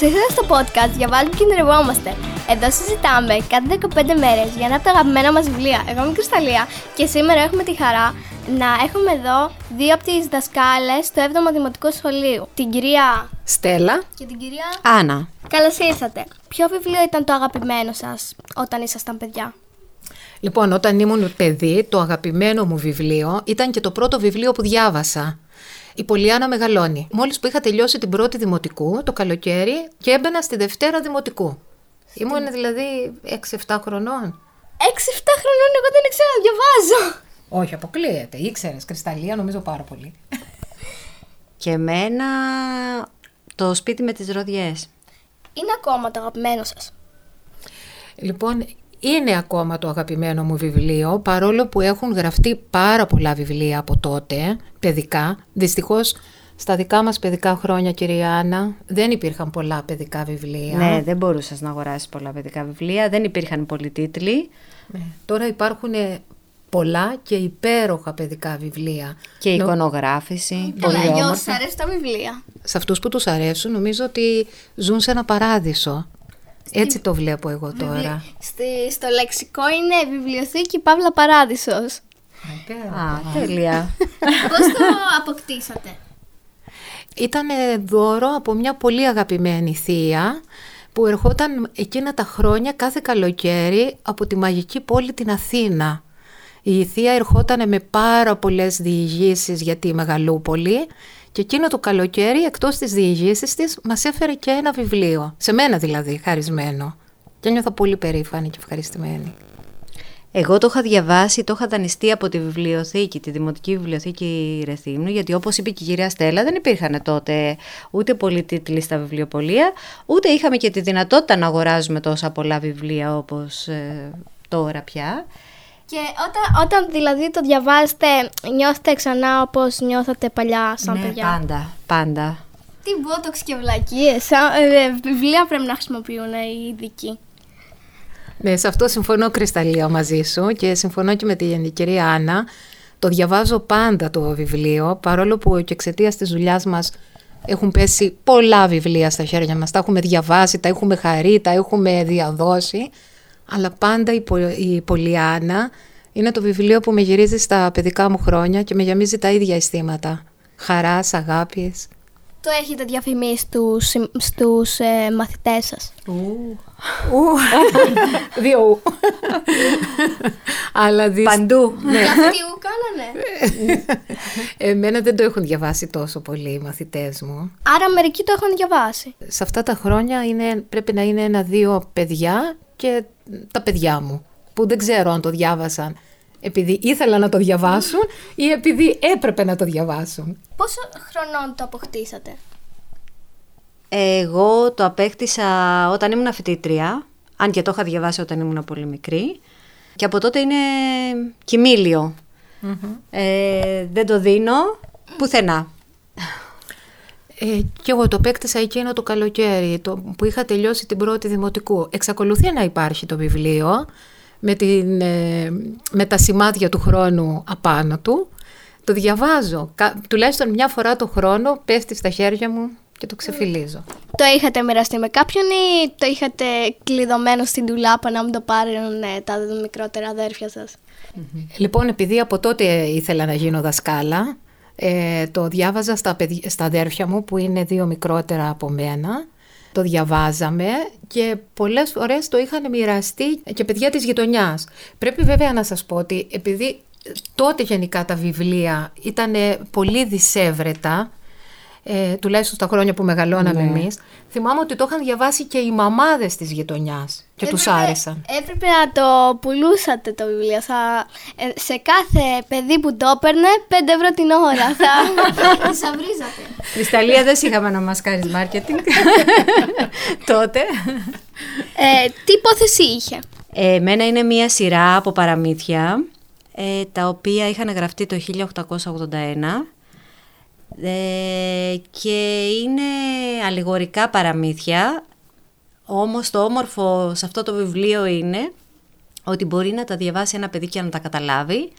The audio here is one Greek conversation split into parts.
ήρθατε στο podcast Διαβάζουμε και Νερευόμαστε. Εδώ συζητάμε κάθε 15 μέρες για ένα από τα αγαπημένα μας βιβλία. Εγώ είμαι η Κρυσταλλία και σήμερα έχουμε τη χαρά να έχουμε εδώ δύο από τις δασκάλες του 7ου Δημοτικού Σχολείου. Την κυρία Στέλλα και την κυρία Άννα. Καλώς ήρθατε. Ποιο βιβλίο ήταν το αγαπημένο σας όταν ήσασταν παιδιά, Λοιπόν, όταν ήμουν παιδί, το αγαπημένο μου βιβλίο ήταν και το πρώτο βιβλίο που διάβασα. Η Πολιάνα Μεγαλώνει. Μόλις που είχα τελειώσει την πρώτη δημοτικού, το καλοκαίρι, και έμπαινα στη Δευτέρα δημοτικού. Ήμουν δηλαδή 6-7 χρονών. 6-7 χρονών, εγώ δεν ήξερα να διαβάζω. Όχι, αποκλείεται. Ήξερες, Κρυσταλλία, νομίζω πάρα πολύ. Και εμένα το σπίτι με τις ροδιές. Είναι ακόμα το αγαπημένο σας. Λοιπόν, είναι ακόμα το αγαπημένο μου βιβλίο, παρόλο που έχουν γραφτεί πάρα πολλά βιβλία από τότε, παιδικά. Δυστυχώς, στα δικά μας παιδικά χρόνια, κυρία Άννα, δεν υπήρχαν πολλά παιδικά βιβλία. Ναι, δεν μπορούσες να αγοράσεις πολλά παιδικά βιβλία, δεν υπήρχαν πολλοί τίτλοι Ναι. Τώρα υπάρχουν πολλά και υπέροχα παιδικά βιβλία. και εικονογράφηση. Καλά, πολύ για όμορφα. όσου αρέσουν τα βιβλία. Σε αυτούς που τους αρέσουν, νομίζω ότι ζουν σε ένα παράδεισο. Έτσι το βλέπω εγώ τώρα. Στη, στο λεξικό είναι βιβλιοθήκη Παύλα Παράδεισος. Α, τέλεια. Πώς το αποκτήσατε; Ήταν δώρο από μια πολύ αγαπημένη θεία που ερχόταν εκείνα τα χρόνια κάθε καλοκαίρι από τη μαγική πόλη την Αθήνα. Η θεία ερχόταν με πάρα πολλές διηγήσεις για τη Μεγαλούπολη και εκείνο το καλοκαίρι εκτός της διηγήσεις της μας έφερε και ένα βιβλίο. Σε μένα δηλαδή, χαρισμένο. Και νιώθω πολύ περήφανη και ευχαριστημένη. Εγώ το είχα διαβάσει, το είχα δανειστεί από τη βιβλιοθήκη, τη Δημοτική Βιβλιοθήκη Ρεθύμνου, γιατί όπως είπε και η κυρία Στέλλα, δεν υπήρχαν τότε ούτε πολλοί τίτλοι στα βιβλιοπολία, ούτε είχαμε και τη δυνατότητα να αγοράζουμε τόσα πολλά βιβλία όπως ε, τώρα πια. Και όταν, όταν δηλαδή το διαβάζετε, νιώθετε ξανά όπως νιώθατε παλιά σαν ναι, παιδιά; πάντα, πάντα. Τι μπότοξ και βλακίες. Σαν, ε, βιβλία πρέπει να χρησιμοποιούν οι ειδικοί. Ναι, σε αυτό συμφωνώ Κρυσταλλία μαζί σου και συμφωνώ και με την κυρία Άννα. Το διαβάζω πάντα το βιβλίο, παρόλο που και εξαιτίας της δουλειάς μας έχουν πέσει πολλά βιβλία στα χέρια μας. Τα έχουμε διαβάσει, τα έχουμε χαρεί, τα έχουμε διαδώσει. Αλλά πάντα η, Πο- η Πολιάνα είναι το βιβλίο που με γυρίζει στα παιδικά μου χρόνια και με γεμίζει τα ίδια αισθήματα. Χαράς, αγάπης. Το έχετε διαφημίσει στους, συμ- στους ε, μαθητές σας; Δύο ου. Αλλά δυσ... Παντού. Ναι. Αυτοί ου κάνανε. Εμένα δεν το έχουν διαβάσει τόσο πολύ οι μαθητές μου. Άρα μερικοί το έχουν διαβάσει. Σε αυτά τα χρόνια είναι, πρέπει να είναι ένα-δύο παιδιά και τα παιδιά μου, που δεν ξέρω αν το διάβασαν επειδή ήθελα να το διαβάσουν ή επειδή έπρεπε να το διαβάσουν. Πόσο χρονών το αποκτήσατε; Εγώ το απέκτησα όταν ήμουν φοιτήτρια, αν και το είχα διαβάσει όταν ήμουν πολύ μικρή. Και από τότε είναι κοιμήλιο. Ε, δεν το δίνω πουθενά. Ε, και εγώ το απέκτησα εκείνο το καλοκαίρι το, που είχα τελειώσει την πρώτη δημοτικού. Εξακολουθεί να υπάρχει το βιβλίο με, την, ε, με τα σημάδια του χρόνου απάνω του. Το διαβάζω. Κα, τουλάχιστον μια φορά το χρόνο πέφτει στα χέρια μου και το ξεφυλίζω. Το είχατε μοιραστεί με κάποιον ή το είχατε κλειδωμένο στην τουλάπα να μην το πάρουν ε, τα μικρότερα αδέρφια σας; Λοιπόν, επειδή από τότε ήθελα να γίνω δασκάλα, ε, το διάβαζα στα, παιδι- στα αδέρφια μου που είναι δύο μικρότερα από μένα. Το διαβάζαμε και πολλές φορές το είχαν μοιραστεί και παιδιά της γειτονιάς. Πρέπει βέβαια να σας πω ότι επειδή τότε γενικά τα βιβλία ήταν πολύ δυσέβρετα, ε, τουλάχιστον στα χρόνια που μεγαλώναμε Ναι. εμείς, θυμάμαι ότι το είχαν διαβάσει και οι μαμάδες της γειτονιάς και τους Έπρεπε- άρεσαν. Έπρεπε να το πουλούσατε το βιβλίο. Θα, ε, σε κάθε παιδί που το έπαιρνε, 5 ευρώ την ώρα. Θα θησαυρίζατε. Κρυσταλλία δεν σ' είχαμε να μας κάνεις μάρκετινγκ τότε. Ε, τι υπόθεση είχε; Ε, εμένα είναι μία σειρά από παραμύθια, ε, τα οποία είχαν γραφτεί το 1881 ε, και είναι αλληγορικά παραμύθια, όμως το όμορφο σε αυτό το βιβλίο είναι ότι μπορεί να τα διαβάσει ένα παιδί και να τα καταλάβει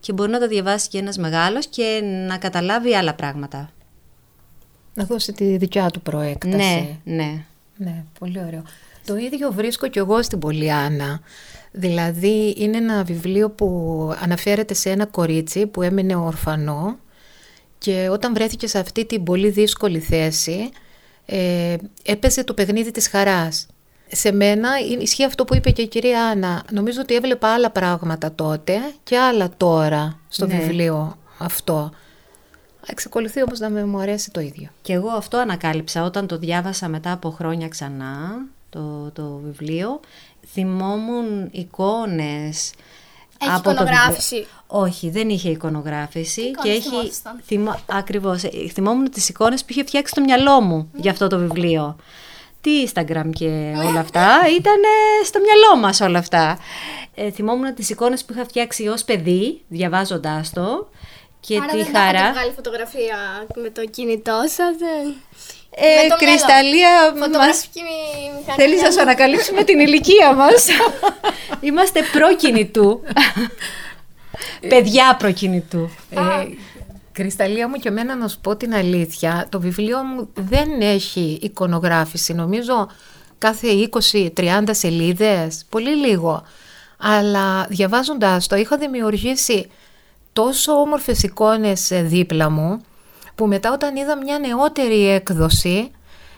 και μπορεί να τα διαβάσει και ένας μεγάλος και να καταλάβει άλλα πράγματα. Να δώσει τη δικιά του προέκταση. Ναι, ναι. Ναι, πολύ ωραίο. Το ίδιο βρίσκω κι εγώ στην Πολιάνα. Δηλαδή είναι ένα βιβλίο που αναφέρεται σε ένα κορίτσι που έμεινε ορφανό και όταν βρέθηκε σε αυτή την πολύ δύσκολη θέση ε, έπαιζε το παιχνίδι της χαράς. Σε μένα ισχύει αυτό που είπε και η κυρία Άννα. Νομίζω ότι έβλεπα άλλα πράγματα τότε και άλλα τώρα στο Ναι. βιβλίο αυτό. Εξακολουθεί όμως να με μου αρέσει το ίδιο. Και εγώ αυτό ανακάλυψα όταν το διάβασα μετά από χρόνια ξανά, το, το βιβλίο. Θυμόμουν εικόνες Έχει από το εικονογράφηση; βιβλίο. Όχι, δεν είχε εικονογράφηση. Τι και εικόνες έχει, θυμόσασταν; θυμο, ακριβώς, ε, θυμόμουν τις εικόνες που είχε φτιάξει στο μυαλό μου για αυτό το βιβλίο. Τι Instagram και όλα αυτά, ήταν στο μυαλό μας όλα αυτά. Ε, θυμόμουν τις εικόνες που είχα φτιάξει ως παιδί, διαβάζοντάς το. Και Άρα τη δεν χαρά. έχετε βγάλει φωτογραφία με το κινητό σας. δεν- Ε, Με το Κρυσταλλία, μας... Φωτογραφική μηχανή. θέλεις να σου ανακαλύψουμε την ηλικία μας; Είμαστε προκινητού. Παιδιά προκινητού. Ε, Κρυσταλλία μου και εμένα να σου πω την αλήθεια, το βιβλίο μου δεν έχει εικονογράφηση. Νομίζω κάθε 20-30 σελίδες, πολύ λίγο. Αλλά διαβάζοντας το είχα δημιουργήσει τόσο όμορφες εικόνες ε, δίπλα μου, που μετά όταν είδα μια νεότερη έκδοση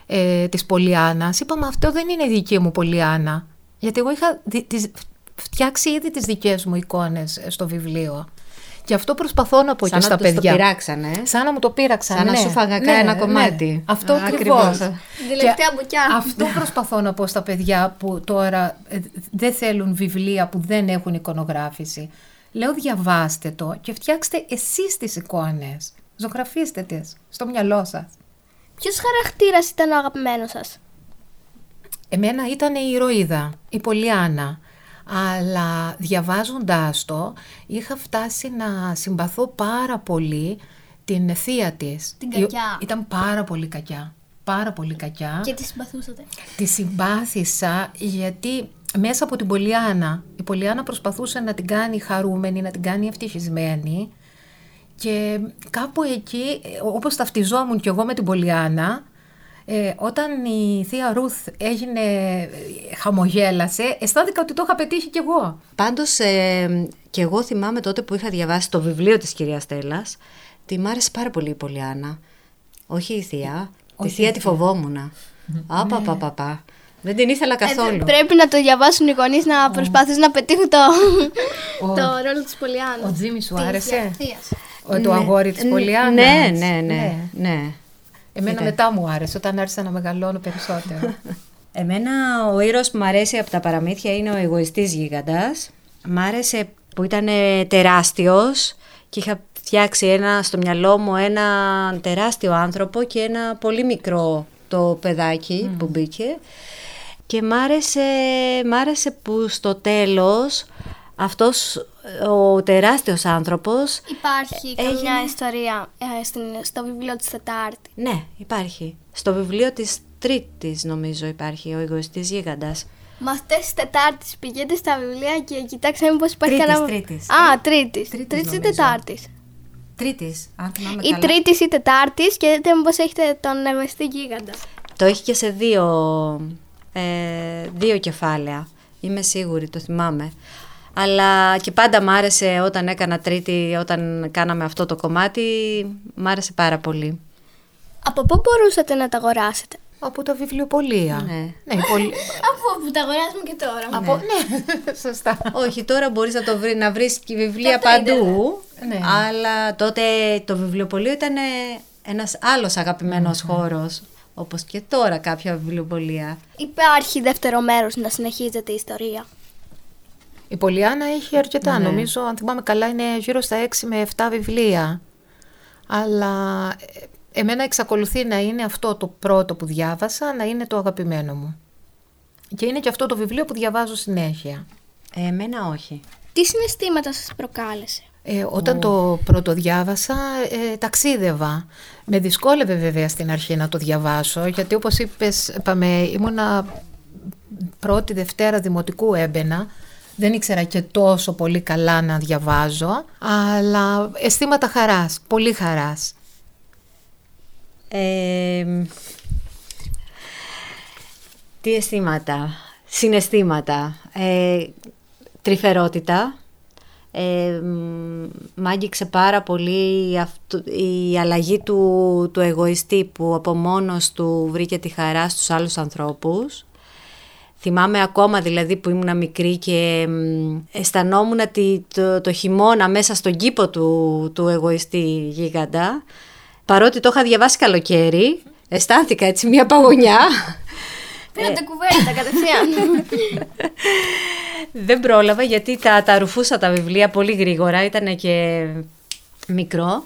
ε, της Πολιάννας, είπα «Μα αυτό δεν είναι δική μου Πολιάννα». Γιατί εγώ είχα δι- τις- φτιάξει ήδη τις δικές μου εικόνες ε, στο βιβλίο. Και αυτό προσπαθώ να πω Σαν και στα να τους το παιδιά. πειράξανε. Σαν να μου το πήραξαν. Σαν να ναι. σου φάγα Ναι, ένα ναι. κομμάτι. Αυτό Α, ακριβώς. ακριβώς. Τελευταία μπουκιά. Αυτό προσπαθώ να πω στα παιδιά που τώρα ε, δεν θέλουν βιβλία που δεν έχουν εικονογράφηση. Λέω διαβάστε το και φτιάξτε εσείς τις εικόνες. Ζωγραφίστε τις στο μυαλό σας. Ποιος χαρακτήρας ήταν ο αγαπημένος σας; Εμένα ήταν η ηρωίδα, η Πολιάνα. Αλλά διαβάζοντάς το είχα φτάσει να συμπαθώ πάρα πολύ την θεία της. Την Η- κακιά. Ήταν πάρα πολύ κακιά. Πάρα πολύ κακιά. Και τη συμπαθούσατε. Τη συμπάθησα γιατί μέσα από την Πολιάνα, η Πολιάνα προσπαθούσε να την κάνει χαρούμενη, να την κάνει ευτυχισμένη και κάπου εκεί, ε, όπως ταυτιζόμουν κι εγώ με την Πολιάνα, ε, όταν η θεία Ρουθ έγινε, ε, χαμογέλασε, αισθάνθηκα ότι το είχα πετύχει κι εγώ. Πάντως, ε, και εγώ θυμάμαι τότε που είχα διαβάσει το βιβλίο της κυρίας Στέλλας, τη μ' άρεσε πάρα πολύ η Πολιάνα. Όχι η θεία. Τη Όχι θεία η τη θεία. φοβόμουν. Άπα, πα, πα, πα. Δεν την ήθελα καθόλου. Ε, πρέπει να το διαβάσουν οι γονείς να προσπαθήσουν να πετύχουν το, Ο- το ρόλο της Πολιάννας. Ο Τζίμι σου Της άρεσε; θείας. Ο, το αγόρι της Πολιάνας. Ναι, ναι, ναι. ναι. Εμένα Κοίτα. μετά μου άρεσε, όταν άρχισα να μεγαλώνω περισσότερο. Εμένα ο ήρωας που μου αρέσει από τα παραμύθια είναι ο εγωιστής γίγαντας. Μ' άρεσε που ήταν ε, τεράστιος και είχα φτιάξει ένα, στο μυαλό μου ένα τεράστιο άνθρωπο και ένα πολύ μικρό το παιδάκι που μπήκε. Και μ' άρεσε, μ' άρεσε που στο τέλος αυτός ο τεράστιος άνθρωπος Υπάρχει Έγινε- καμιά ιστορία ε, στην, στο βιβλίο της Τετάρτη. Ναι, υπάρχει. Στο βιβλίο της Τρίτης νομίζω υπάρχει ο εγωιστής γίγαντας. Μαθητές της Τετάρτης πηγαίνετε στα βιβλία και κοιτάξτε μήπως υπάρχει Τρίτης, κανένα... τρίτης. Α, Τρίτης. Τρίτης Τρίτης ή νομίζω. Τετάρτης. Τρίτης, αν θυμάμαι Ή Τρίτης ή Τετάρτης και δείτε μήπως έχετε τον εγωιστή γίγαντα. Το έχει και σε δύο, ε, δύο κεφάλαια. Είμαι σίγουρη, το θυμάμαι. Αλλά και πάντα μ' άρεσε όταν έκανα τρίτη, όταν κάναμε αυτό το κομμάτι, μ' άρεσε πάρα πολύ. Από πού μπορούσατε να τα αγοράσετε; Από τα βιβλιοπολία. Ναι. ναι η πολυ- Από που τα αγοράζουμε και τώρα. Από, ναι, σωστά. Όχι, τώρα μπορείς να, το βρει, να βρεις και βιβλία Και από το παντού, Ναι. αλλά τότε το βιβλιοπωλείο ήταν ένας άλλος αγαπημένος χώρος, όπως και τώρα κάποια βιβλιοπωλεία. Υπάρχει δεύτερο μέρος να συνεχίζεται η ιστορία; Η Πολιάνα έχει αρκετά. Ναι. Νομίζω, αν θυμάμαι καλά, είναι γύρω στα 6 με 7 βιβλία. Αλλά ε, εμένα εξακολουθεί να είναι αυτό το πρώτο που διάβασα, να είναι το αγαπημένο μου. Και είναι και αυτό το βιβλίο που διαβάζω συνέχεια. Ε, εμένα όχι. Τι συναισθήματα σας προκάλεσε; Ε, όταν το πρώτο διάβασα, ε, ταξίδευα. Με δυσκόλευε βέβαια στην αρχή να το διαβάσω, γιατί όπως είπες, είπαμε, ήμουνα πρώτη Δευτέρα Δημοτικού έμπαινα. Δεν ήξερα και τόσο πολύ καλά να διαβάζω, αλλά αισθήματα χαράς, πολύ χαράς. Ε, Τι αισθήματα, συναισθήματα, ε, τρυφερότητα, ε, μ' άγγιξε πάρα πολύ η αλλαγή του, του εγωιστή που από μόνος του βρήκε τη χαρά στους άλλους ανθρώπους. Θυμάμαι ακόμα δηλαδή που ήμουν μικρή και αισθανόμουν το, το χειμώνα μέσα στον κήπο του, του εγωιστή γίγαντα. Παρότι το είχα διαβάσει καλοκαίρι, αισθάνθηκα έτσι μια παγωνιά Πήρατε κουβέντα κατευθείαν. Δεν πρόλαβα γιατί τα, τα ρουφούσα τα βιβλία πολύ γρήγορα, ήταν και μικρό.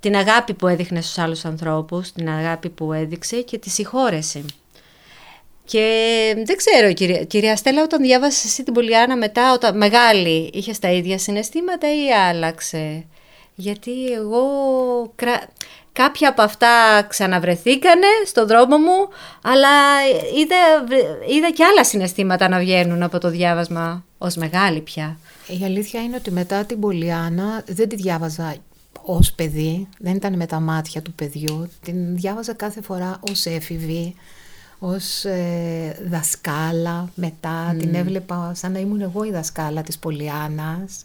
την αγάπη που έδειχνε στους άλλους ανθρώπους, την αγάπη που έδειξε και τη συγχώρεση. Και δεν ξέρω, κυρία, κυρία Στέλλα, όταν διάβασες εσύ την Πολιάνα μετά, όταν μεγάλη, είχες τα ίδια συναισθήματα ή άλλαξε; Γιατί εγώ Κάποια από αυτά ξαναβρεθήκανε στον δρόμο μου, αλλά είδα, είδα και άλλα συναισθήματα να βγαίνουν από το διάβασμα ως μεγάλη πια. Η αλήθεια είναι ότι μετά την Πολιάνα δεν τη διάβαζα ως παιδί, δεν ήταν με τα μάτια του παιδιού, την διάβαζα κάθε φορά ως έφηβη, ως ε, δασκάλα μετά, την έβλεπα σαν να ήμουν εγώ η δασκάλα της Πολιάνας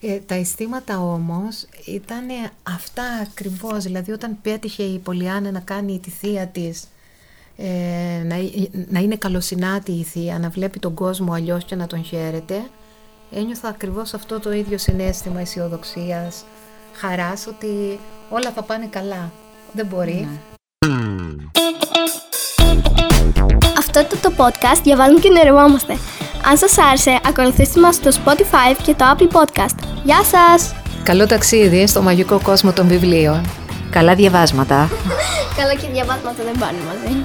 ε, τα αισθήματα όμως ήταν αυτά ακριβώς, δηλαδή όταν πέτυχε η Πολιάνα να κάνει τη θεία της, ε, να, να είναι καλοσυνάτη η θεία, να βλέπει τον κόσμο αλλιώς και να τον χαίρεται, ένιωθα ακριβώς αυτό το ίδιο συνέστημα αισιοδοξίας, χαράς, ότι όλα θα πάνε καλά. Δεν μπορεί. Ναι. Αυτό ήταν το podcast «Διαβάζουμε και νερευόμαστε». Αν σας άρεσε, ακολουθήστε μας στο Spotify και το Apple Podcast. Γεια σας! Καλό ταξίδι στο μαγικό κόσμο των βιβλίων. Καλά διαβάσματα. Καλά και διαβάσματα δεν πάνε μαζί.